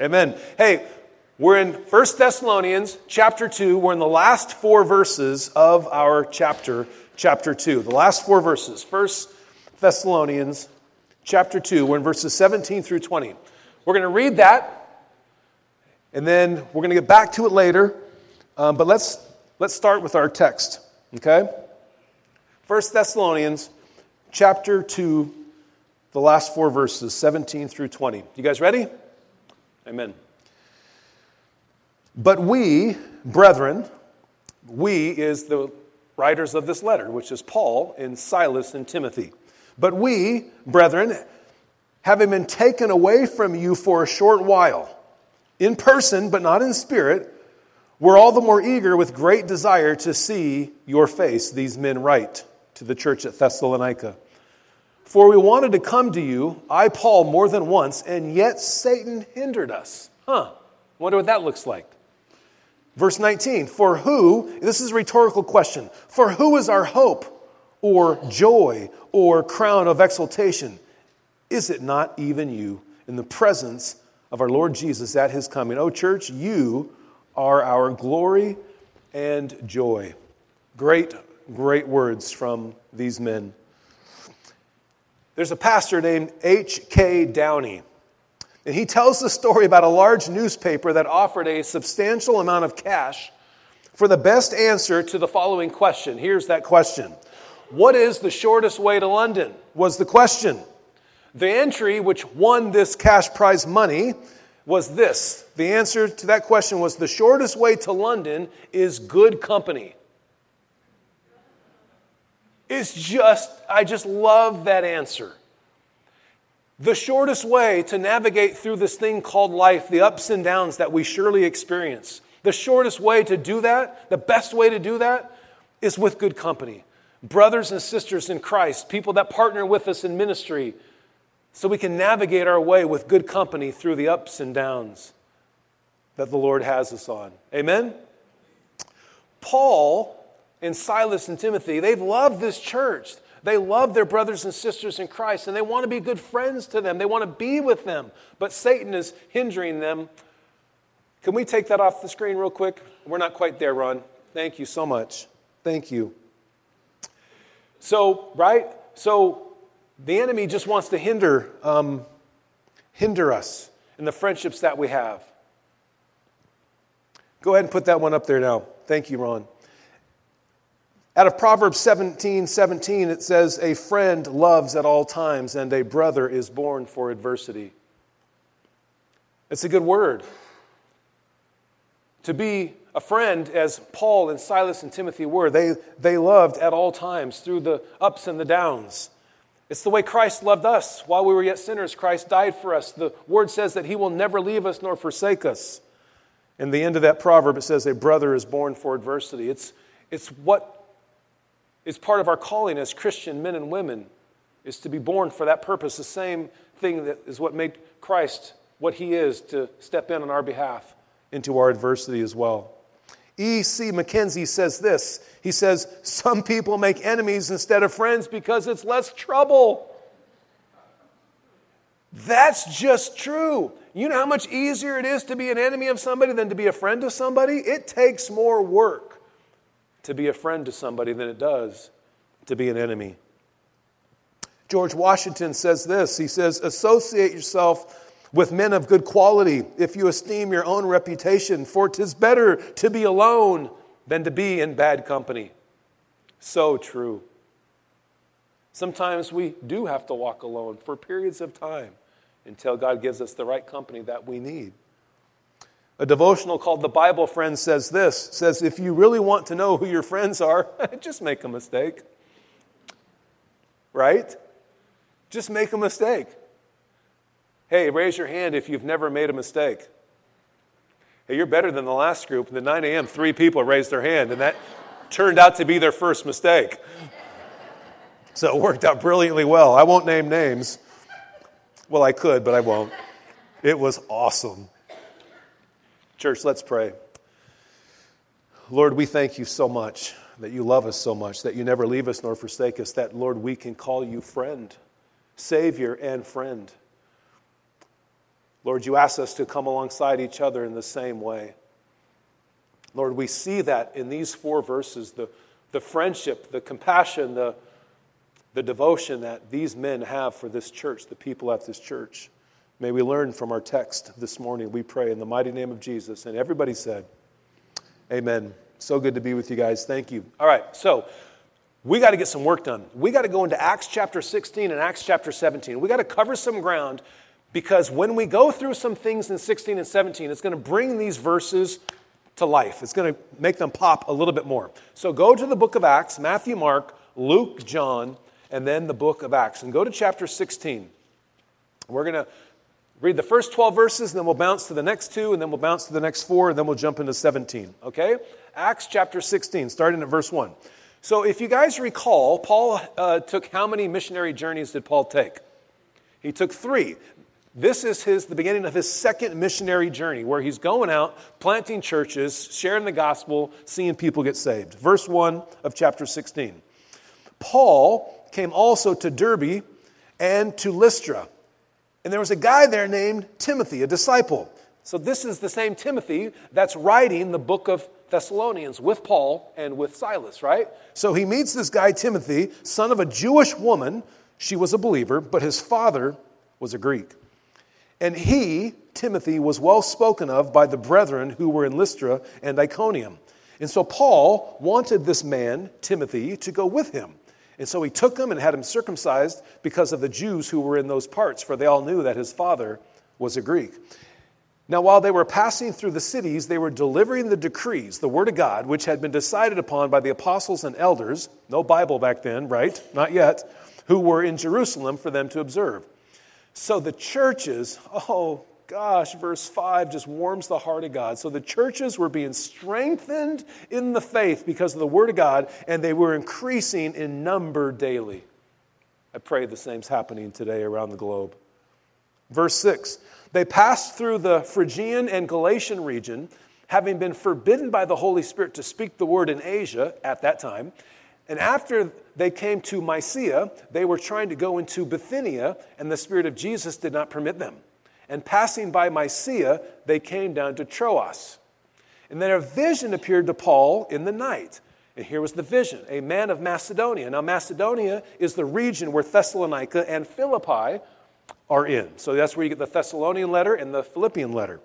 Amen. Hey, we're in 1 Thessalonians chapter 2. We're in the last four verses of our chapter, chapter 2. The last four verses. 1 Thessalonians chapter 2. We're in verses 17 through 20. We're going to read that, and then we're going to get back to it later. Um, but let's, let's start with our text, okay? 1 Thessalonians chapter 2, the last four verses, 17 through 20. You guys ready? Amen. But we, brethren, we is the writers of this letter, which is Paul and Silas and Timothy. But we, brethren, having been taken away from you for a short while, in person but not in spirit, we're all the more eager with great desire to see your face, these men write to the church at Thessalonica. For we wanted to come to you, I, Paul, more than once, and yet Satan hindered us. Huh, wonder what that looks like. Verse 19, for who, this is a rhetorical question, for who is our hope or joy or crown of exaltation? Is it not even you in the presence of our Lord Jesus at his coming? Oh, church, you are our glory and joy. Great, great words from these men. There's a pastor named H.K. Downey, and he tells the story about a large newspaper that offered a substantial amount of cash for the best answer to the following question. Here's that question What is the shortest way to London? was the question. The entry which won this cash prize money was this. The answer to that question was the shortest way to London is good company. It's just, I just love that answer. The shortest way to navigate through this thing called life, the ups and downs that we surely experience, the shortest way to do that, the best way to do that, is with good company. Brothers and sisters in Christ, people that partner with us in ministry, so we can navigate our way with good company through the ups and downs that the Lord has us on. Amen? Paul and Silas and Timothy, they've loved this church. They love their brothers and sisters in Christ and they want to be good friends to them. They want to be with them. But Satan is hindering them. Can we take that off the screen real quick? We're not quite there, Ron. Thank you so much. Thank you. So, right? So, the enemy just wants to hinder, um, hinder us in the friendships that we have. Go ahead and put that one up there now. Thank you, Ron. Out of Proverbs 17 17, it says, A friend loves at all times, and a brother is born for adversity. It's a good word. To be a friend, as Paul and Silas and Timothy were, they, they loved at all times through the ups and the downs. It's the way Christ loved us. While we were yet sinners, Christ died for us. The word says that he will never leave us nor forsake us. In the end of that proverb, it says, A brother is born for adversity. It's, it's what is part of our calling as Christian men and women is to be born for that purpose. The same thing that is what made Christ what he is to step in on our behalf into our adversity as well. E.C. McKenzie says this. He says, Some people make enemies instead of friends because it's less trouble. That's just true. You know how much easier it is to be an enemy of somebody than to be a friend of somebody? It takes more work to be a friend to somebody than it does to be an enemy. George Washington says this He says, Associate yourself with men of good quality if you esteem your own reputation, for 'tis better to be alone than to be in bad company. So true. Sometimes we do have to walk alone for periods of time until God gives us the right company that we need. A devotional called The Bible Friend says this says, if you really want to know who your friends are, just make a mistake. Right? Just make a mistake. Hey, raise your hand if you've never made a mistake. Hey, you're better than the last group. The 9 a.m., three people raised their hand, and that turned out to be their first mistake. So it worked out brilliantly well. I won't name names. Well, I could, but I won't. It was awesome. Church, let's pray. Lord, we thank you so much that you love us so much, that you never leave us nor forsake us, that, Lord, we can call you friend, Savior, and friend. Lord, you ask us to come alongside each other in the same way. Lord, we see that in these four verses the, the friendship, the compassion, the, the devotion that these men have for this church, the people at this church. May we learn from our text this morning, we pray in the mighty name of Jesus. And everybody said, Amen. So good to be with you guys. Thank you. All right, so we got to get some work done. We got to go into Acts chapter 16 and Acts chapter 17. We got to cover some ground because when we go through some things in 16 and 17, it's going to bring these verses to life. It's going to make them pop a little bit more. So go to the book of Acts, Matthew, Mark, Luke, John, and then the book of Acts. And go to chapter 16. We're going to read the first 12 verses, and then we'll bounce to the next two, and then we'll bounce to the next four, and then we'll jump into 17. Okay? Acts chapter 16, starting at verse 1. So, if you guys recall, Paul uh, took how many missionary journeys did Paul take? He took three. This is his, the beginning of his second missionary journey where he's going out, planting churches, sharing the gospel, seeing people get saved. Verse 1 of chapter 16. Paul came also to Derbe and to Lystra and there was a guy there named Timothy, a disciple. So this is the same Timothy that's writing the book of Thessalonians with Paul and with Silas, right? So he meets this guy, Timothy, son of a Jewish woman. She was a believer, but his father was a Greek. And he, Timothy, was well spoken of by the brethren who were in Lystra and Iconium. And so Paul wanted this man, Timothy, to go with him. And so he took him and had him circumcised because of the Jews who were in those parts, for they all knew that his father was a Greek. Now, while they were passing through the cities, they were delivering the decrees, the word of God, which had been decided upon by the apostles and elders, no Bible back then, right? Not yet, who were in Jerusalem for them to observe. So the churches, oh, gosh, verse 5 just warms the heart of God. So the churches were being strengthened in the faith because of the Word of God, and they were increasing in number daily. I pray the same's happening today around the globe. Verse 6 They passed through the Phrygian and Galatian region, having been forbidden by the Holy Spirit to speak the word in Asia at that time. And after they came to Mysia, they were trying to go into Bithynia, and the Spirit of Jesus did not permit them. And passing by Mysia, they came down to Troas. And then a vision appeared to Paul in the night. And here was the vision a man of Macedonia. Now, Macedonia is the region where Thessalonica and Philippi are in. So that's where you get the Thessalonian letter and the Philippian letter.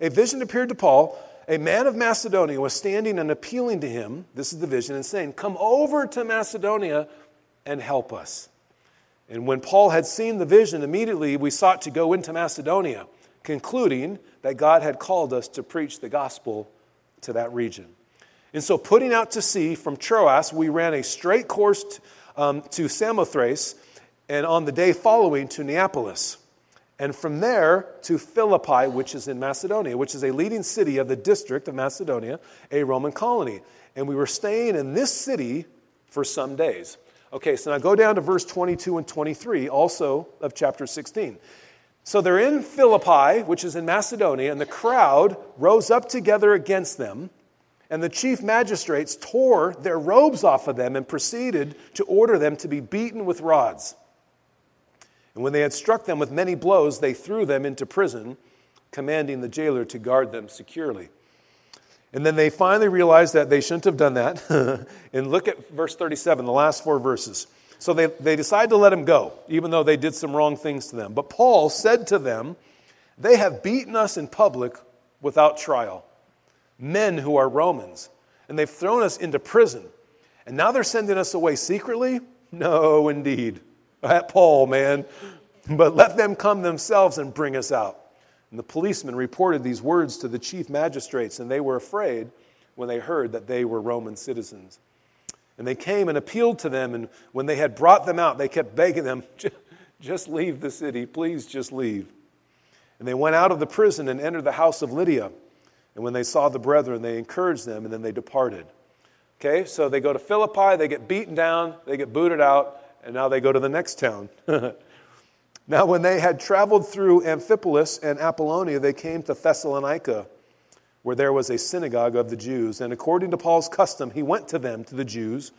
A vision appeared to Paul. A man of Macedonia was standing and appealing to him, this is the vision, and saying, Come over to Macedonia and help us. And when Paul had seen the vision, immediately we sought to go into Macedonia, concluding that God had called us to preach the gospel to that region. And so, putting out to sea from Troas, we ran a straight course um, to Samothrace, and on the day following to Neapolis. And from there to Philippi, which is in Macedonia, which is a leading city of the district of Macedonia, a Roman colony. And we were staying in this city for some days. Okay, so now go down to verse 22 and 23, also of chapter 16. So they're in Philippi, which is in Macedonia, and the crowd rose up together against them. And the chief magistrates tore their robes off of them and proceeded to order them to be beaten with rods. And when they had struck them with many blows, they threw them into prison, commanding the jailer to guard them securely. And then they finally realized that they shouldn't have done that. and look at verse 37, the last four verses. So they, they decided to let him go, even though they did some wrong things to them. But Paul said to them, They have beaten us in public without trial, men who are Romans, and they've thrown us into prison. And now they're sending us away secretly? No, indeed. At Paul, man. But let them come themselves and bring us out. And the policemen reported these words to the chief magistrates, and they were afraid when they heard that they were Roman citizens. And they came and appealed to them, and when they had brought them out, they kept begging them, just leave the city, please just leave. And they went out of the prison and entered the house of Lydia. And when they saw the brethren, they encouraged them, and then they departed. Okay, so they go to Philippi, they get beaten down, they get booted out, and now they go to the next town. Now, when they had traveled through Amphipolis and Apollonia, they came to Thessalonica, where there was a synagogue of the Jews. And according to Paul's custom, he went to them, to the Jews.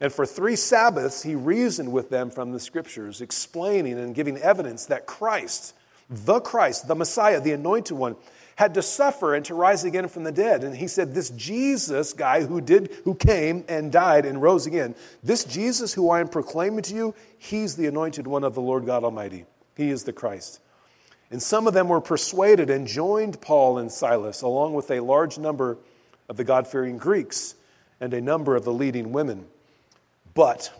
And for three Sabbaths, he reasoned with them from the scriptures, explaining and giving evidence that Christ, the Christ, the Messiah, the anointed one, had to suffer and to rise again from the dead. And he said, This Jesus guy who did, who came and died and rose again, this Jesus who I am proclaiming to you, he's the anointed one of the Lord God Almighty. He is the Christ. And some of them were persuaded and joined Paul and Silas, along with a large number of the God fearing Greeks and a number of the leading women. But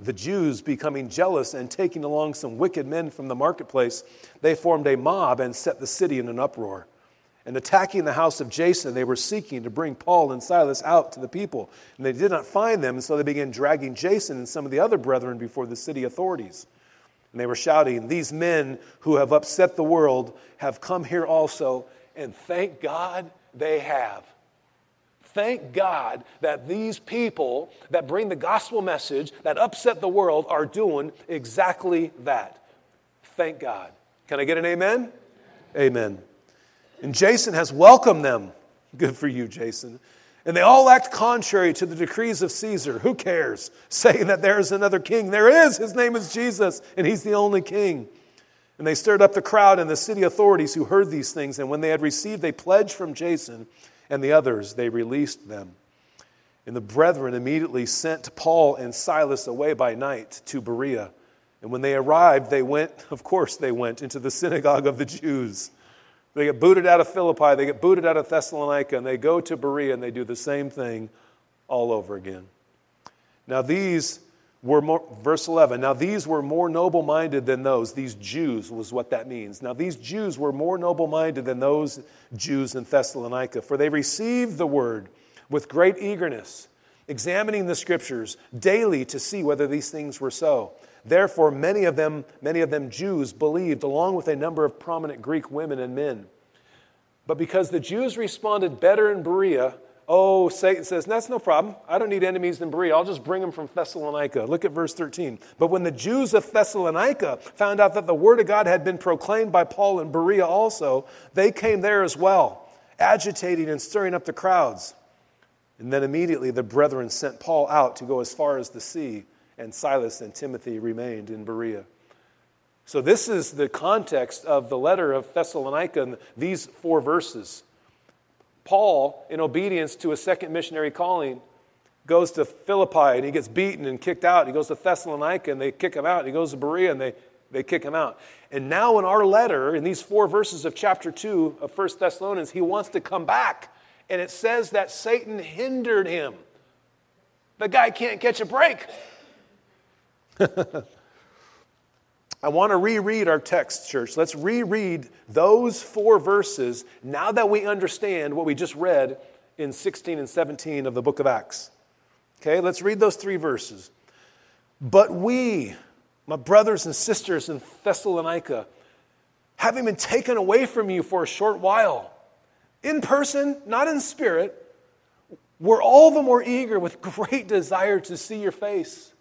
the Jews, becoming jealous and taking along some wicked men from the marketplace, they formed a mob and set the city in an uproar. And attacking the house of Jason, they were seeking to bring Paul and Silas out to the people. And they did not find them, and so they began dragging Jason and some of the other brethren before the city authorities. And they were shouting, These men who have upset the world have come here also, and thank God they have. Thank God that these people that bring the gospel message that upset the world are doing exactly that. Thank God. Can I get an amen? Amen. And Jason has welcomed them. Good for you, Jason. And they all act contrary to the decrees of Caesar. Who cares? Saying that there is another king. There is. His name is Jesus, and he's the only king. And they stirred up the crowd and the city authorities who heard these things. And when they had received a pledge from Jason, and the others, they released them. And the brethren immediately sent Paul and Silas away by night to Berea. And when they arrived, they went, of course, they went into the synagogue of the Jews. They get booted out of Philippi, they get booted out of Thessalonica, and they go to Berea and they do the same thing all over again. Now, these were more, verse 11, now these were more noble minded than those. These Jews was what that means. Now, these Jews were more noble minded than those Jews in Thessalonica, for they received the word with great eagerness, examining the scriptures daily to see whether these things were so. Therefore, many of them, many of them Jews believed, along with a number of prominent Greek women and men. But because the Jews responded better in Berea, Oh, Satan says, That's no problem. I don't need enemies in Berea. I'll just bring them from Thessalonica. Look at verse 13. But when the Jews of Thessalonica found out that the word of God had been proclaimed by Paul in Berea also, they came there as well, agitating and stirring up the crowds. And then immediately the brethren sent Paul out to go as far as the sea, and Silas and Timothy remained in Berea. So, this is the context of the letter of Thessalonica, and these four verses. Paul, in obedience to a second missionary calling, goes to Philippi and he gets beaten and kicked out. He goes to Thessalonica and they kick him out. He goes to Berea and they, they kick him out. And now, in our letter, in these four verses of chapter 2 of 1 Thessalonians, he wants to come back. And it says that Satan hindered him. The guy can't catch a break. I want to reread our text, church. Let's reread those four verses now that we understand what we just read in 16 and 17 of the book of Acts. Okay, let's read those three verses. But we, my brothers and sisters in Thessalonica, having been taken away from you for a short while, in person, not in spirit, we're all the more eager with great desire to see your face.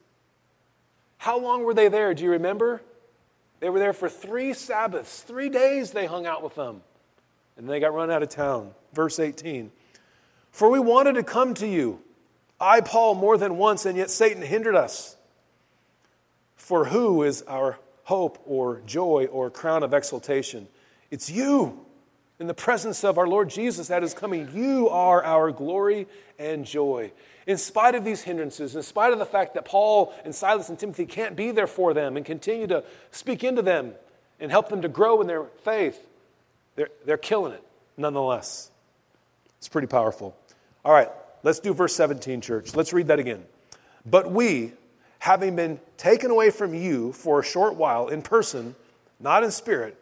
How long were they there? Do you remember? They were there for three Sabbaths, three days they hung out with them. And they got run out of town. Verse 18 For we wanted to come to you, I, Paul, more than once, and yet Satan hindered us. For who is our hope or joy or crown of exaltation? It's you. In the presence of our Lord Jesus that is coming, you are our glory and joy in spite of these hindrances, in spite of the fact that Paul and Silas and Timothy can't be there for them and continue to speak into them and help them to grow in their faith, they're, they're killing it nonetheless. It's pretty powerful. All right, let's do verse 17, church. Let's read that again. But we, having been taken away from you for a short while in person, not in spirit,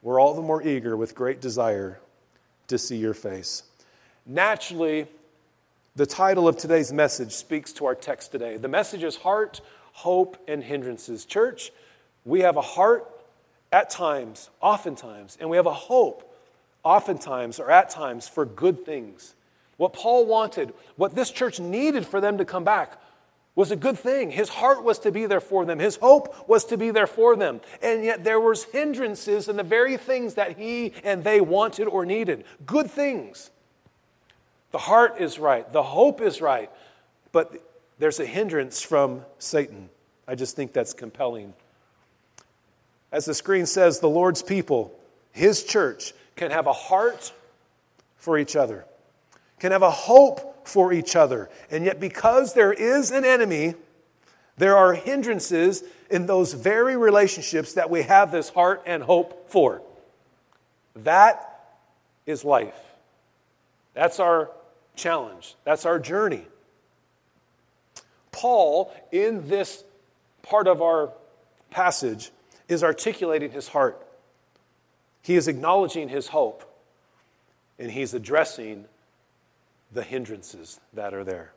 we're all the more eager with great desire to see your face. Naturally, the title of today's message speaks to our text today. The message is Heart, Hope, and Hindrances. Church, we have a heart at times, oftentimes, and we have a hope oftentimes or at times for good things. What Paul wanted, what this church needed for them to come back, was a good thing. His heart was to be there for them. His hope was to be there for them. And yet there was hindrances in the very things that he and they wanted or needed. Good things. The heart is right, the hope is right, but there's a hindrance from Satan. I just think that's compelling. as the screen says, the Lord's people, His church, can have a heart for each other, can have a hope for each other. And yet, because there is an enemy, there are hindrances in those very relationships that we have this heart and hope for. That is life. That's our challenge. That's our journey. Paul, in this part of our passage, is articulating his heart. He is acknowledging his hope, and he's addressing the hindrances that are there.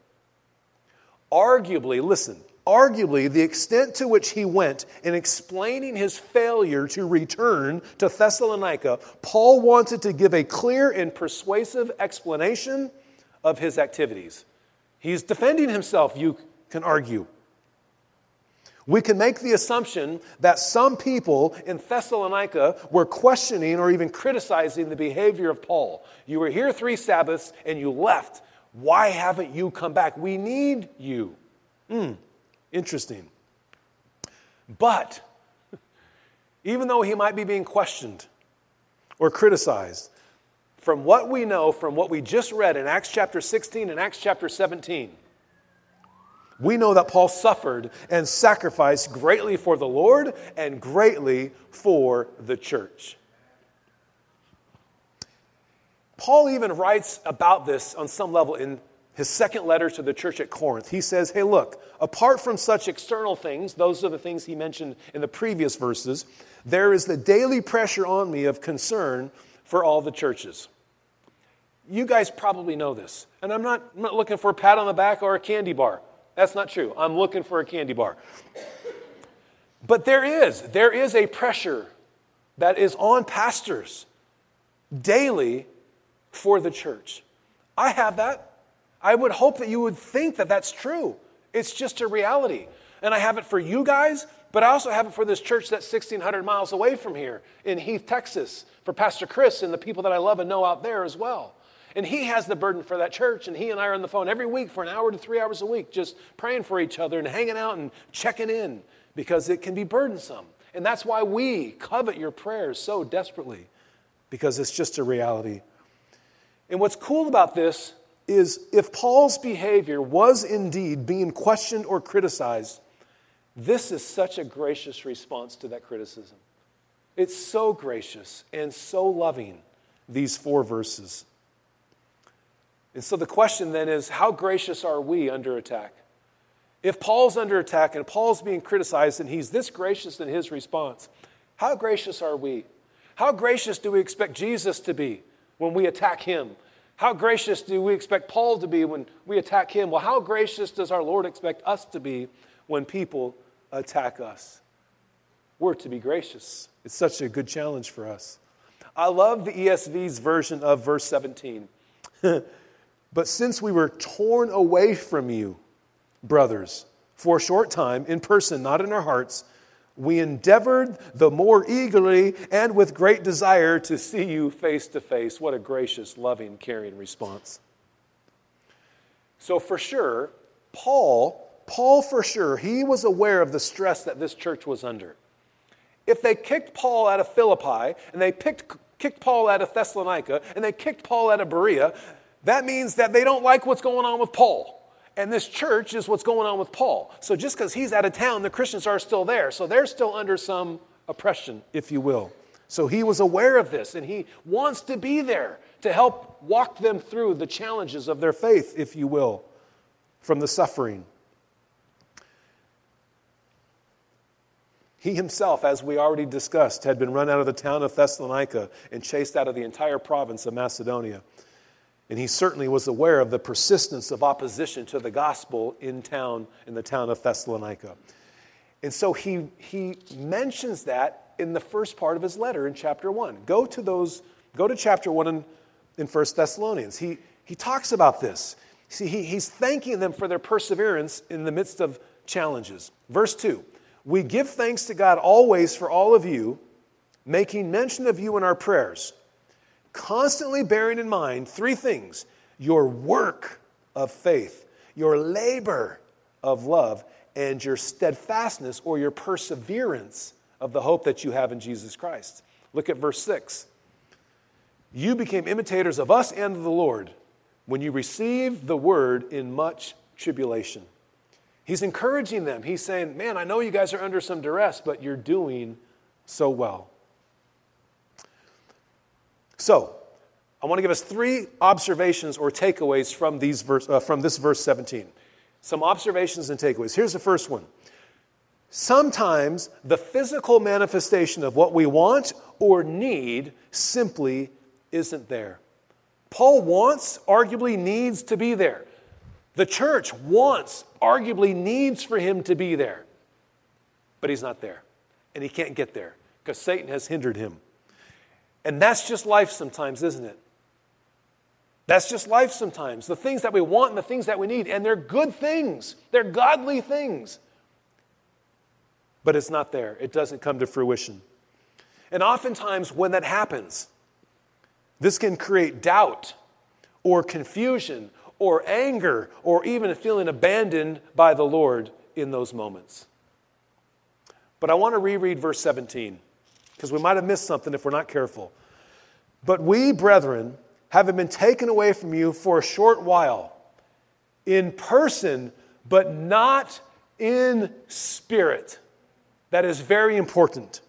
Arguably, listen, arguably, the extent to which he went in explaining his failure to return to Thessalonica, Paul wanted to give a clear and persuasive explanation of his activities. He's defending himself, you can argue. We can make the assumption that some people in Thessalonica were questioning or even criticizing the behavior of Paul. You were here three Sabbaths and you left. Why haven't you come back? We need you. Hmm, interesting. But even though he might be being questioned or criticized, from what we know, from what we just read in Acts chapter 16 and Acts chapter 17, we know that Paul suffered and sacrificed greatly for the Lord and greatly for the church. Paul even writes about this on some level in his second letter to the church at Corinth. He says, Hey, look, apart from such external things, those are the things he mentioned in the previous verses, there is the daily pressure on me of concern for all the churches. You guys probably know this, and I'm not, I'm not looking for a pat on the back or a candy bar. That's not true. I'm looking for a candy bar. But there is, there is a pressure that is on pastors daily for the church. I have that. I would hope that you would think that that's true. It's just a reality. And I have it for you guys, but I also have it for this church that's 1,600 miles away from here in Heath, Texas, for Pastor Chris and the people that I love and know out there as well. And he has the burden for that church, and he and I are on the phone every week for an hour to three hours a week, just praying for each other and hanging out and checking in because it can be burdensome. And that's why we covet your prayers so desperately because it's just a reality. And what's cool about this is if Paul's behavior was indeed being questioned or criticized, this is such a gracious response to that criticism. It's so gracious and so loving, these four verses. And so the question then is how gracious are we under attack? If Paul's under attack and Paul's being criticized and he's this gracious in his response, how gracious are we? How gracious do we expect Jesus to be when we attack him? How gracious do we expect Paul to be when we attack him? Well, how gracious does our Lord expect us to be when people attack us? We're to be gracious. It's such a good challenge for us. I love the ESV's version of verse 17. But since we were torn away from you, brothers, for a short time, in person, not in our hearts, we endeavored the more eagerly and with great desire to see you face to face. What a gracious, loving, caring response. So, for sure, Paul, Paul for sure, he was aware of the stress that this church was under. If they kicked Paul out of Philippi and they picked, kicked Paul out of Thessalonica and they kicked Paul out of Berea, that means that they don't like what's going on with Paul. And this church is what's going on with Paul. So just because he's out of town, the Christians are still there. So they're still under some oppression, if you will. So he was aware of this and he wants to be there to help walk them through the challenges of their faith, if you will, from the suffering. He himself, as we already discussed, had been run out of the town of Thessalonica and chased out of the entire province of Macedonia. And he certainly was aware of the persistence of opposition to the gospel in town, in the town of Thessalonica. And so he, he mentions that in the first part of his letter in chapter 1. Go to those, go to chapter 1 in, in 1 Thessalonians. He, he talks about this. See, he, he's thanking them for their perseverance in the midst of challenges. Verse 2 We give thanks to God always for all of you, making mention of you in our prayers constantly bearing in mind three things your work of faith, your labor of love, and your steadfastness or your perseverance of the hope that you have in Jesus Christ. Look at verse 6. You became imitators of us and of the Lord when you received the word in much tribulation. He's encouraging them. He's saying, Man, I know you guys are under some duress, but you're doing so well. So, I want to give us three observations or takeaways from, these verse, uh, from this verse 17. Some observations and takeaways. Here's the first one. Sometimes the physical manifestation of what we want or need simply isn't there. Paul wants, arguably needs to be there. The church wants, arguably needs for him to be there. But he's not there. And he can't get there because Satan has hindered him. And that's just life sometimes, isn't it? That's just life sometimes. The things that we want and the things that we need, and they're good things, they're godly things. But it's not there, it doesn't come to fruition. And oftentimes, when that happens, this can create doubt or confusion or anger or even a feeling abandoned by the Lord in those moments. But I want to reread verse 17 because we might have missed something if we're not careful. But we, brethren, having been taken away from you for a short while, in person, but not in spirit. That is very important.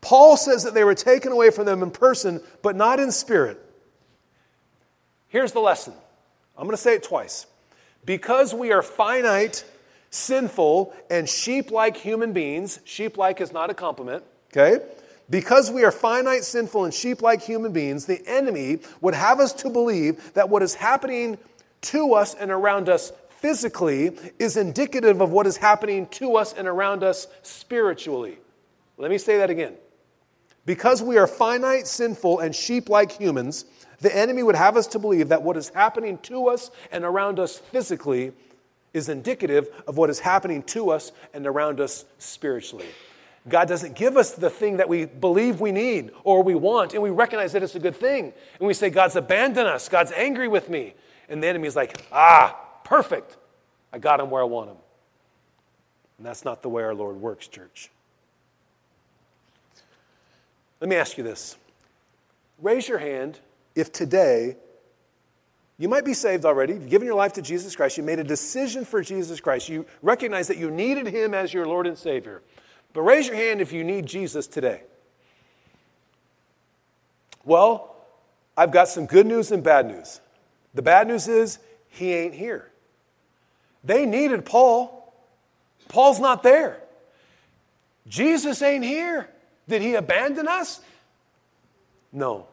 Paul says that they were taken away from them in person, but not in spirit. Here's the lesson I'm going to say it twice. Because we are finite, sinful, and sheep like human beings, sheep like is not a compliment, okay? Because we are finite, sinful, and sheep like human beings, the enemy would have us to believe that what is happening to us and around us physically is indicative of what is happening to us and around us spiritually. Let me say that again. Because we are finite, sinful, and sheep like humans, the enemy would have us to believe that what is happening to us and around us physically is indicative of what is happening to us and around us spiritually. God doesn't give us the thing that we believe we need or we want, and we recognize that it's a good thing. And we say, God's abandoned us, God's angry with me. And the enemy is like, ah, perfect. I got him where I want him. And that's not the way our Lord works, church. Let me ask you this raise your hand if today you might be saved already. You've given your life to Jesus Christ. You made a decision for Jesus Christ. You recognize that you needed Him as your Lord and Savior. But raise your hand if you need Jesus today. Well, I've got some good news and bad news. The bad news is He ain't here. They needed Paul. Paul's not there. Jesus ain't here. Did he abandon us? No.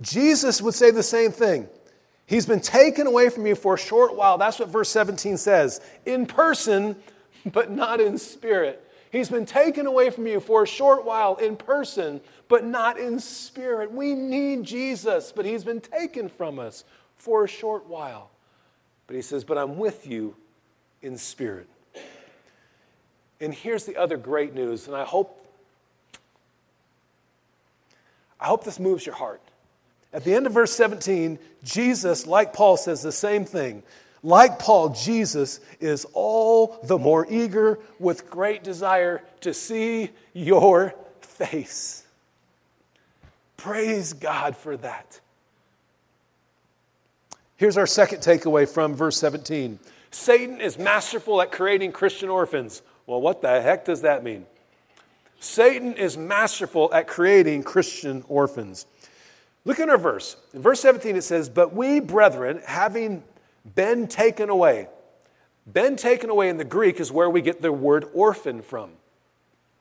Jesus would say the same thing. He's been taken away from you for a short while. That's what verse 17 says. In person, but not in spirit. He's been taken away from you for a short while in person, but not in spirit. We need Jesus, but he's been taken from us for a short while. But he says, But I'm with you in spirit. And here's the other great news, and I hope I hope this moves your heart. At the end of verse 17, Jesus, like Paul, says the same thing. Like Paul, Jesus is all the more eager with great desire to see your face. Praise God for that. Here's our second takeaway from verse 17 Satan is masterful at creating Christian orphans. Well, what the heck does that mean? Satan is masterful at creating Christian orphans. Look at our verse. In verse 17, it says, But we, brethren, having been taken away. Been taken away in the Greek is where we get the word orphan from.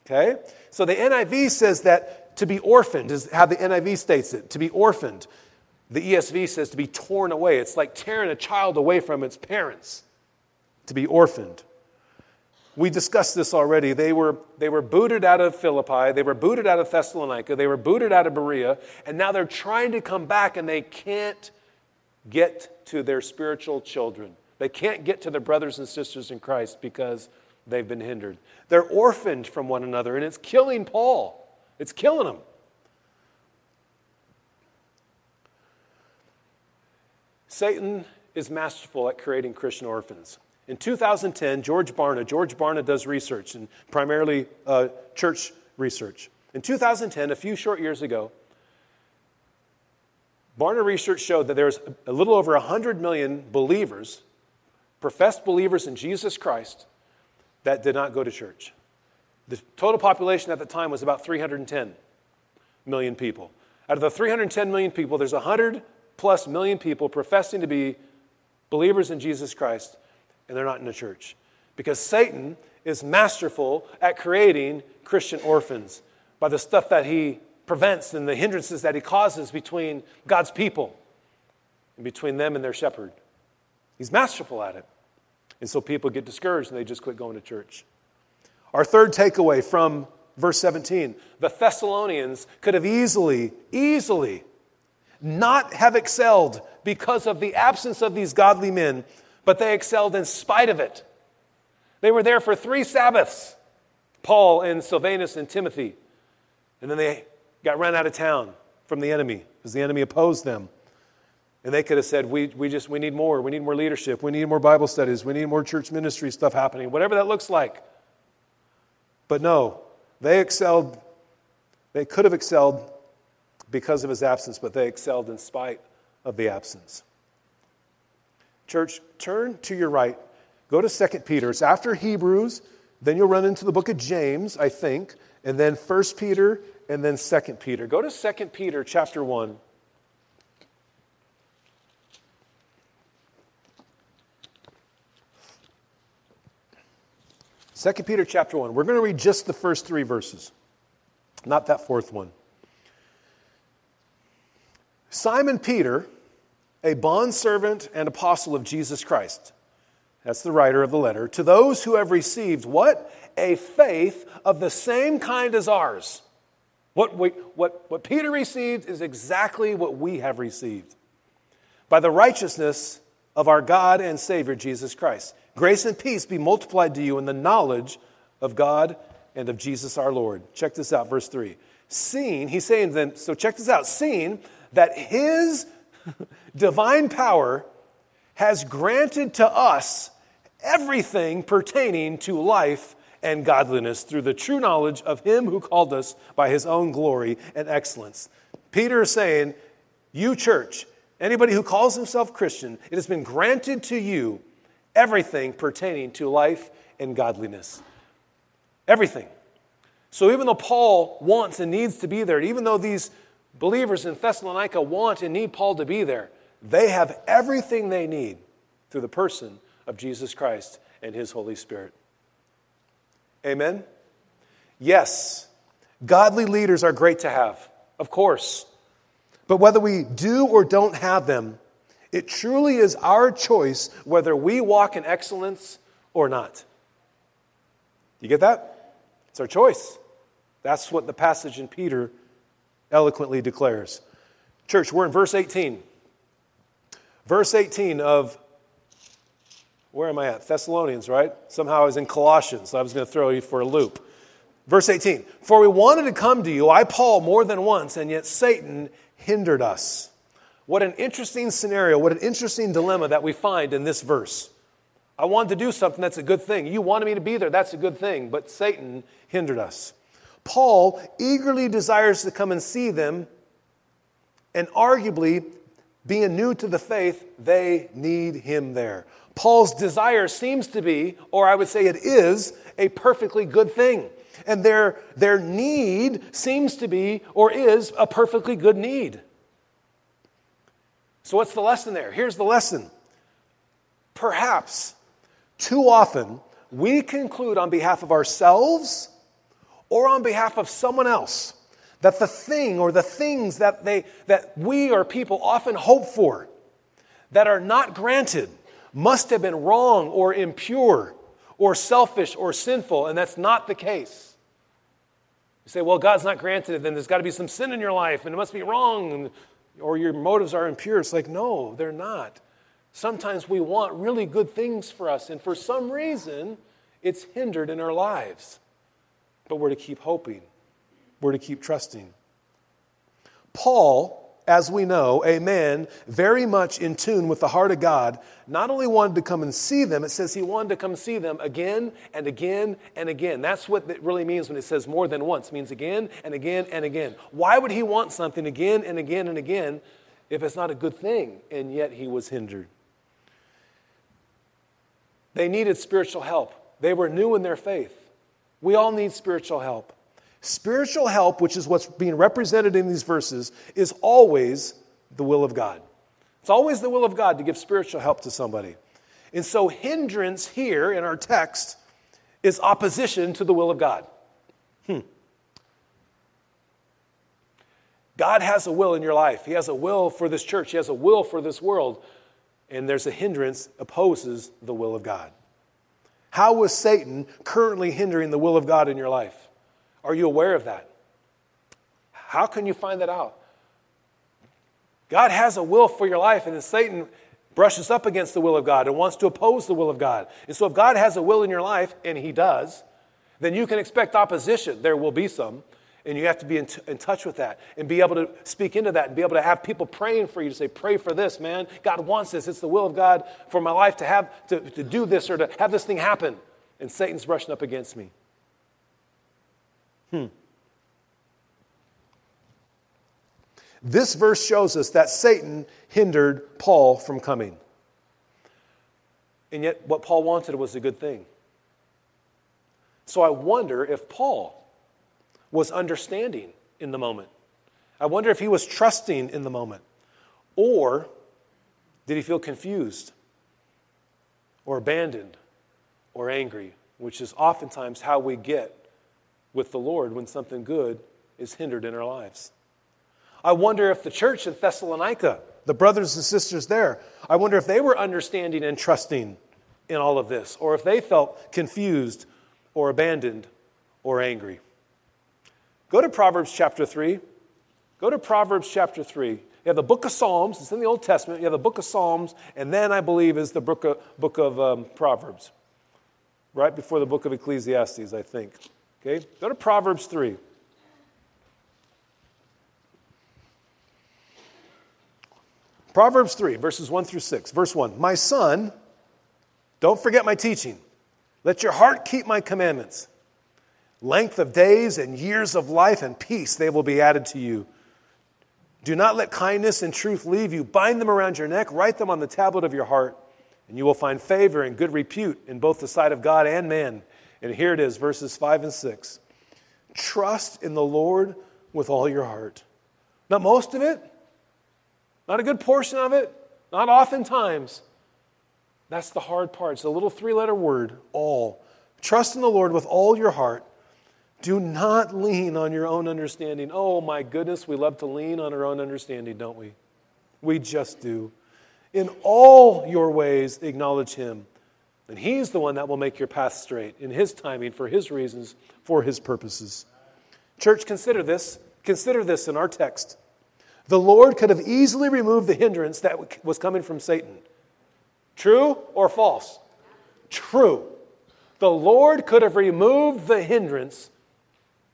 Okay? So the NIV says that to be orphaned is how the NIV states it to be orphaned. The ESV says to be torn away. It's like tearing a child away from its parents, to be orphaned. We discussed this already. They were, they were booted out of Philippi, they were booted out of Thessalonica, they were booted out of Berea, and now they're trying to come back and they can't get to their spiritual children. They can't get to their brothers and sisters in Christ because they've been hindered. They're orphaned from one another, and it's killing Paul. It's killing him. Satan is masterful at creating Christian orphans. In 2010, George Barna, George Barna does research and primarily uh, church research. In 2010, a few short years ago, Barna research showed that there's a little over 100 million believers, professed believers in Jesus Christ, that did not go to church. The total population at the time was about 310 million people. Out of the 310 million people, there's 100 plus million people professing to be believers in Jesus Christ, and they're not in the church. Because Satan is masterful at creating Christian orphans by the stuff that he prevents and the hindrances that he causes between God's people and between them and their shepherd. He's masterful at it. And so people get discouraged and they just quit going to church. Our third takeaway from verse 17 the Thessalonians could have easily, easily not have excelled because of the absence of these godly men, but they excelled in spite of it. They were there for three Sabbaths Paul and Silvanus and Timothy. And then they got run out of town from the enemy because the enemy opposed them. And they could have said, we, we just we need more. We need more leadership. We need more Bible studies. We need more church ministry stuff happening, whatever that looks like. But no, they excelled. They could have excelled because of his absence, but they excelled in spite of the absence. Church, turn to your right. Go to 2 Peter. It's after Hebrews. Then you'll run into the book of James, I think, and then 1 Peter, and then 2 Peter. Go to 2 Peter chapter 1. Second Peter chapter 1. We're going to read just the first three verses, not that fourth one. Simon Peter, a bondservant and apostle of Jesus Christ. That's the writer of the letter. To those who have received what? A faith of the same kind as ours. What, we, what, what Peter received is exactly what we have received by the righteousness of our God and Savior Jesus Christ. Grace and peace be multiplied to you in the knowledge of God and of Jesus our Lord. Check this out, verse 3. Seeing, he's saying then, so check this out, seeing that His divine power has granted to us everything pertaining to life and godliness through the true knowledge of Him who called us by His own glory and excellence. Peter is saying, You, church, anybody who calls himself Christian, it has been granted to you everything pertaining to life and godliness. Everything. So even though Paul wants and needs to be there, even though these believers in Thessalonica want and need Paul to be there. They have everything they need through the person of Jesus Christ and his Holy Spirit. Amen? Yes, godly leaders are great to have, of course. But whether we do or don't have them, it truly is our choice whether we walk in excellence or not. You get that? It's our choice. That's what the passage in Peter eloquently declares. Church, we're in verse 18. Verse 18 of, where am I at? Thessalonians, right? Somehow I was in Colossians, so I was going to throw you for a loop. Verse 18 For we wanted to come to you, I, Paul, more than once, and yet Satan hindered us. What an interesting scenario, what an interesting dilemma that we find in this verse. I wanted to do something that's a good thing. You wanted me to be there, that's a good thing, but Satan hindered us. Paul eagerly desires to come and see them, and arguably, being new to the faith, they need him there. Paul's desire seems to be, or I would say it is, a perfectly good thing. And their, their need seems to be, or is, a perfectly good need. So, what's the lesson there? Here's the lesson. Perhaps too often we conclude on behalf of ourselves or on behalf of someone else that the thing or the things that, they, that we or people often hope for that are not granted must have been wrong or impure or selfish or sinful, and that's not the case. You say, well, God's not granted it, then there's got to be some sin in your life, and it must be wrong, or your motives are impure. It's like, no, they're not. Sometimes we want really good things for us, and for some reason, it's hindered in our lives. But we're to keep hoping, we're to keep trusting. Paul as we know, a man very much in tune with the heart of God, not only wanted to come and see them, it says he wanted to come see them again and again and again. That's what it really means when it says more than once, it means again and again and again. Why would he want something again and again and again if it's not a good thing? And yet he was hindered. They needed spiritual help. They were new in their faith. We all need spiritual help. Spiritual help, which is what's being represented in these verses, is always the will of God. It's always the will of God to give spiritual help to somebody. And so, hindrance here in our text is opposition to the will of God. Hmm. God has a will in your life. He has a will for this church. He has a will for this world. And there's a hindrance opposes the will of God. How was Satan currently hindering the will of God in your life? Are you aware of that? How can you find that out? God has a will for your life, and then Satan brushes up against the will of God and wants to oppose the will of God. And so, if God has a will in your life, and He does, then you can expect opposition. There will be some, and you have to be in, t- in, touch with that and be able to speak into that and be able to have people praying for you to say, Pray for this, man. God wants this. It's the will of God for my life to have to, to do this or to have this thing happen. And Satan's brushing up against me. Hmm. This verse shows us that Satan hindered Paul from coming. And yet, what Paul wanted was a good thing. So I wonder if Paul was understanding in the moment. I wonder if he was trusting in the moment. Or did he feel confused or abandoned or angry, which is oftentimes how we get with the Lord when something good is hindered in our lives. I wonder if the church in Thessalonica, the brothers and sisters there, I wonder if they were understanding and trusting in all of this, or if they felt confused or abandoned or angry. Go to Proverbs chapter 3. Go to Proverbs chapter 3. You have the book of Psalms, it's in the Old Testament. You have the book of Psalms, and then I believe is the book of, book of um, Proverbs, right before the book of Ecclesiastes, I think. Okay? Go to Proverbs 3. Proverbs 3, verses 1 through 6. Verse 1 My son, don't forget my teaching. Let your heart keep my commandments. Length of days and years of life and peace they will be added to you. Do not let kindness and truth leave you. Bind them around your neck, write them on the tablet of your heart, and you will find favor and good repute in both the sight of God and man. And here it is, verses 5 and 6. Trust in the Lord with all your heart. Not most of it, not a good portion of it, not oftentimes. That's the hard part. It's a little three letter word, all. Trust in the Lord with all your heart. Do not lean on your own understanding. Oh my goodness, we love to lean on our own understanding, don't we? We just do. In all your ways, acknowledge Him and He's the one that will make your path straight in His timing, for His reasons, for His purposes. Church, consider this. Consider this in our text. The Lord could have easily removed the hindrance that was coming from Satan. True or false? True. The Lord could have removed the hindrance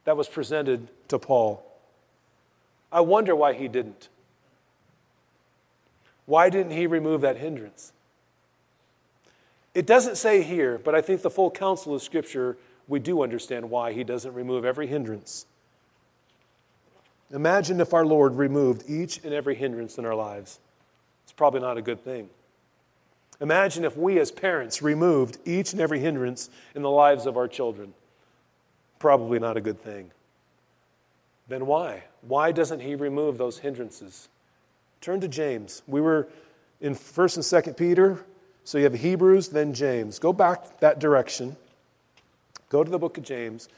that was presented to Paul. I wonder why he didn't. Why didn't he remove that hindrance? It doesn't say here, but I think the full counsel of Scripture, we do understand why he doesn't remove every hindrance. Imagine if our Lord removed each and every hindrance in our lives. It's probably not a good thing. Imagine if we as parents removed each and every hindrance in the lives of our children. Probably not a good thing. Then why? Why doesn't he remove those hindrances? Turn to James. We were in 1st and 2nd Peter. So you have Hebrews, then James. Go back that direction. Go to the book of James.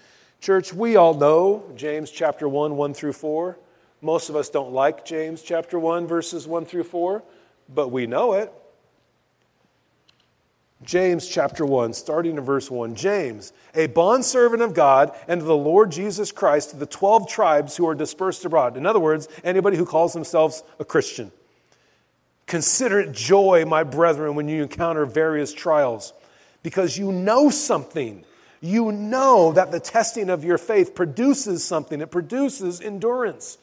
Church, we all know James chapter 1, 1 through 4. Most of us don't like James chapter 1, verses 1 through 4, but we know it. James chapter 1, starting in verse 1. James, a bondservant of God and of the Lord Jesus Christ to the 12 tribes who are dispersed abroad. In other words, anybody who calls themselves a Christian. Consider it joy, my brethren, when you encounter various trials, because you know something. You know that the testing of your faith produces something, it produces endurance.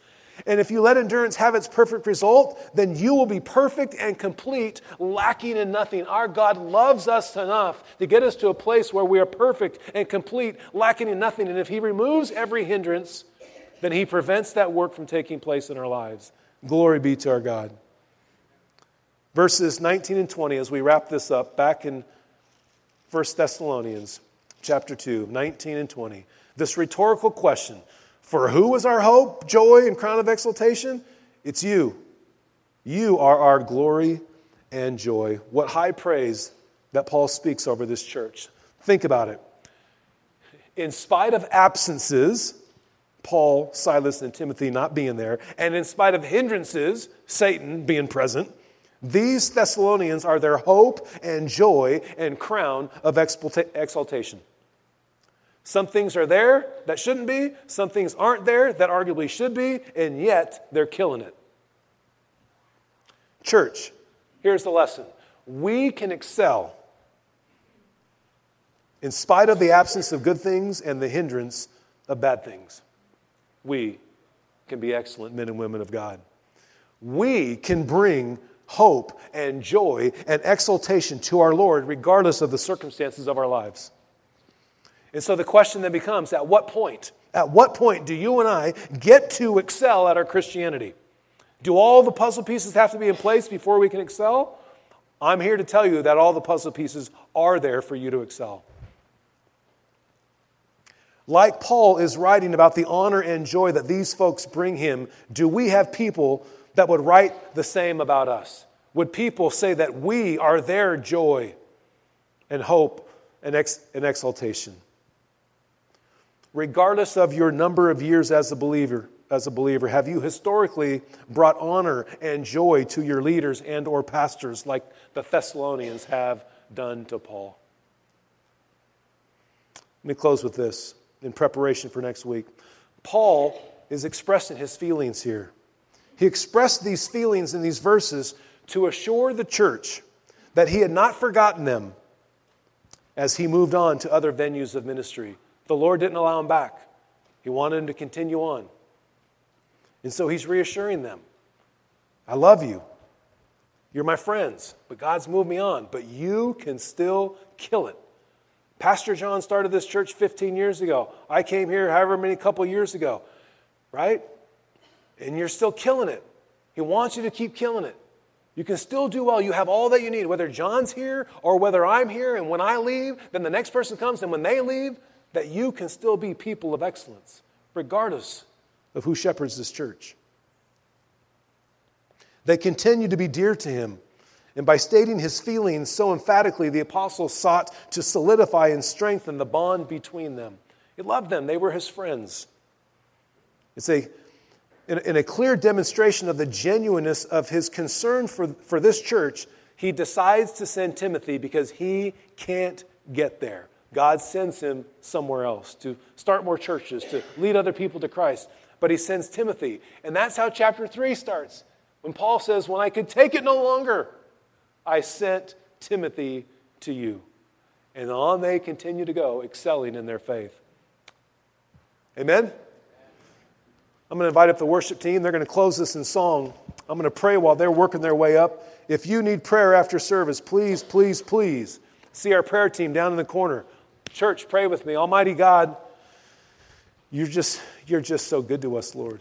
And if you let endurance have its perfect result, then you will be perfect and complete, lacking in nothing. Our God loves us enough to get us to a place where we are perfect and complete, lacking in nothing. And if He removes every hindrance, then He prevents that work from taking place in our lives. Glory be to our God. Verses 19 and 20, as we wrap this up, back in 1 Thessalonians chapter 2, 19 and 20. This rhetorical question For who is our hope, joy, and crown of exaltation? It's you. You are our glory and joy. What high praise that Paul speaks over this church. Think about it. In spite of absences, Paul, Silas, and Timothy not being there, and in spite of hindrances, Satan being present, these Thessalonians are their hope and joy and crown of exaltation. Some things are there that shouldn't be, some things aren't there that arguably should be, and yet they're killing it. Church, here's the lesson we can excel in spite of the absence of good things and the hindrance of bad things. We can be excellent men and women of God. We can bring hope and joy and exaltation to our Lord, regardless of the circumstances of our lives. And so the question then becomes at what point? At what point do you and I get to excel at our Christianity? Do all the puzzle pieces have to be in place before we can excel? I'm here to tell you that all the puzzle pieces are there for you to excel. Like Paul is writing about the honor and joy that these folks bring him, do we have people that would write the same about us? Would people say that we are their joy and hope and, ex- and exaltation? Regardless of your number of years as a believer, as a believer, have you historically brought honor and joy to your leaders and or pastors like the Thessalonians have done to Paul? Let me close with this in preparation for next week. Paul is expressing his feelings here. He expressed these feelings in these verses to assure the church that he had not forgotten them as he moved on to other venues of ministry. The Lord didn't allow him back, he wanted him to continue on. And so he's reassuring them I love you. You're my friends, but God's moved me on. But you can still kill it. Pastor John started this church 15 years ago. I came here however many couple years ago, right? and you're still killing it. He wants you to keep killing it. You can still do well. You have all that you need, whether John's here or whether I'm here. And when I leave, then the next person comes. And when they leave, that you can still be people of excellence, regardless of who shepherds this church. They continue to be dear to him. And by stating his feelings so emphatically, the apostle sought to solidify and strengthen the bond between them. He loved them, they were his friends. It's a in, in a clear demonstration of the genuineness of his concern for, for this church, he decides to send Timothy because he can't get there. God sends him somewhere else to start more churches, to lead other people to Christ. But he sends Timothy. And that's how chapter 3 starts. When Paul says, When I could take it no longer, I sent Timothy to you. And on they continue to go, excelling in their faith. Amen? I'm going to invite up the worship team. They're going to close this in song. I'm going to pray while they're working their way up. If you need prayer after service, please, please, please see our prayer team down in the corner. Church, pray with me. Almighty God, you're just, you're just so good to us, Lord.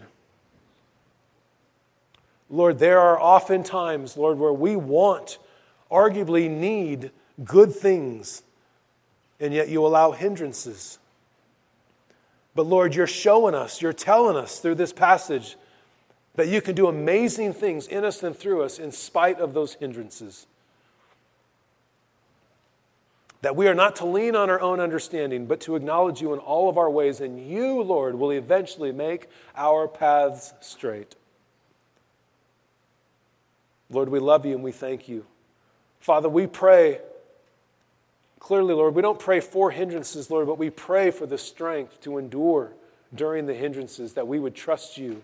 Lord, there are often times, Lord, where we want, arguably need good things, and yet you allow hindrances. But Lord, you're showing us, you're telling us through this passage that you can do amazing things in us and through us in spite of those hindrances. That we are not to lean on our own understanding, but to acknowledge you in all of our ways, and you, Lord, will eventually make our paths straight. Lord, we love you and we thank you. Father, we pray Clearly, Lord, we don't pray for hindrances, Lord, but we pray for the strength to endure during the hindrances, that we would trust you.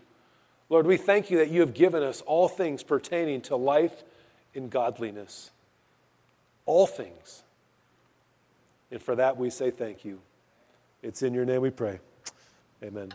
Lord, we thank you that you have given us all things pertaining to life in godliness. All things. And for that we say thank you. It's in your name we pray. Amen.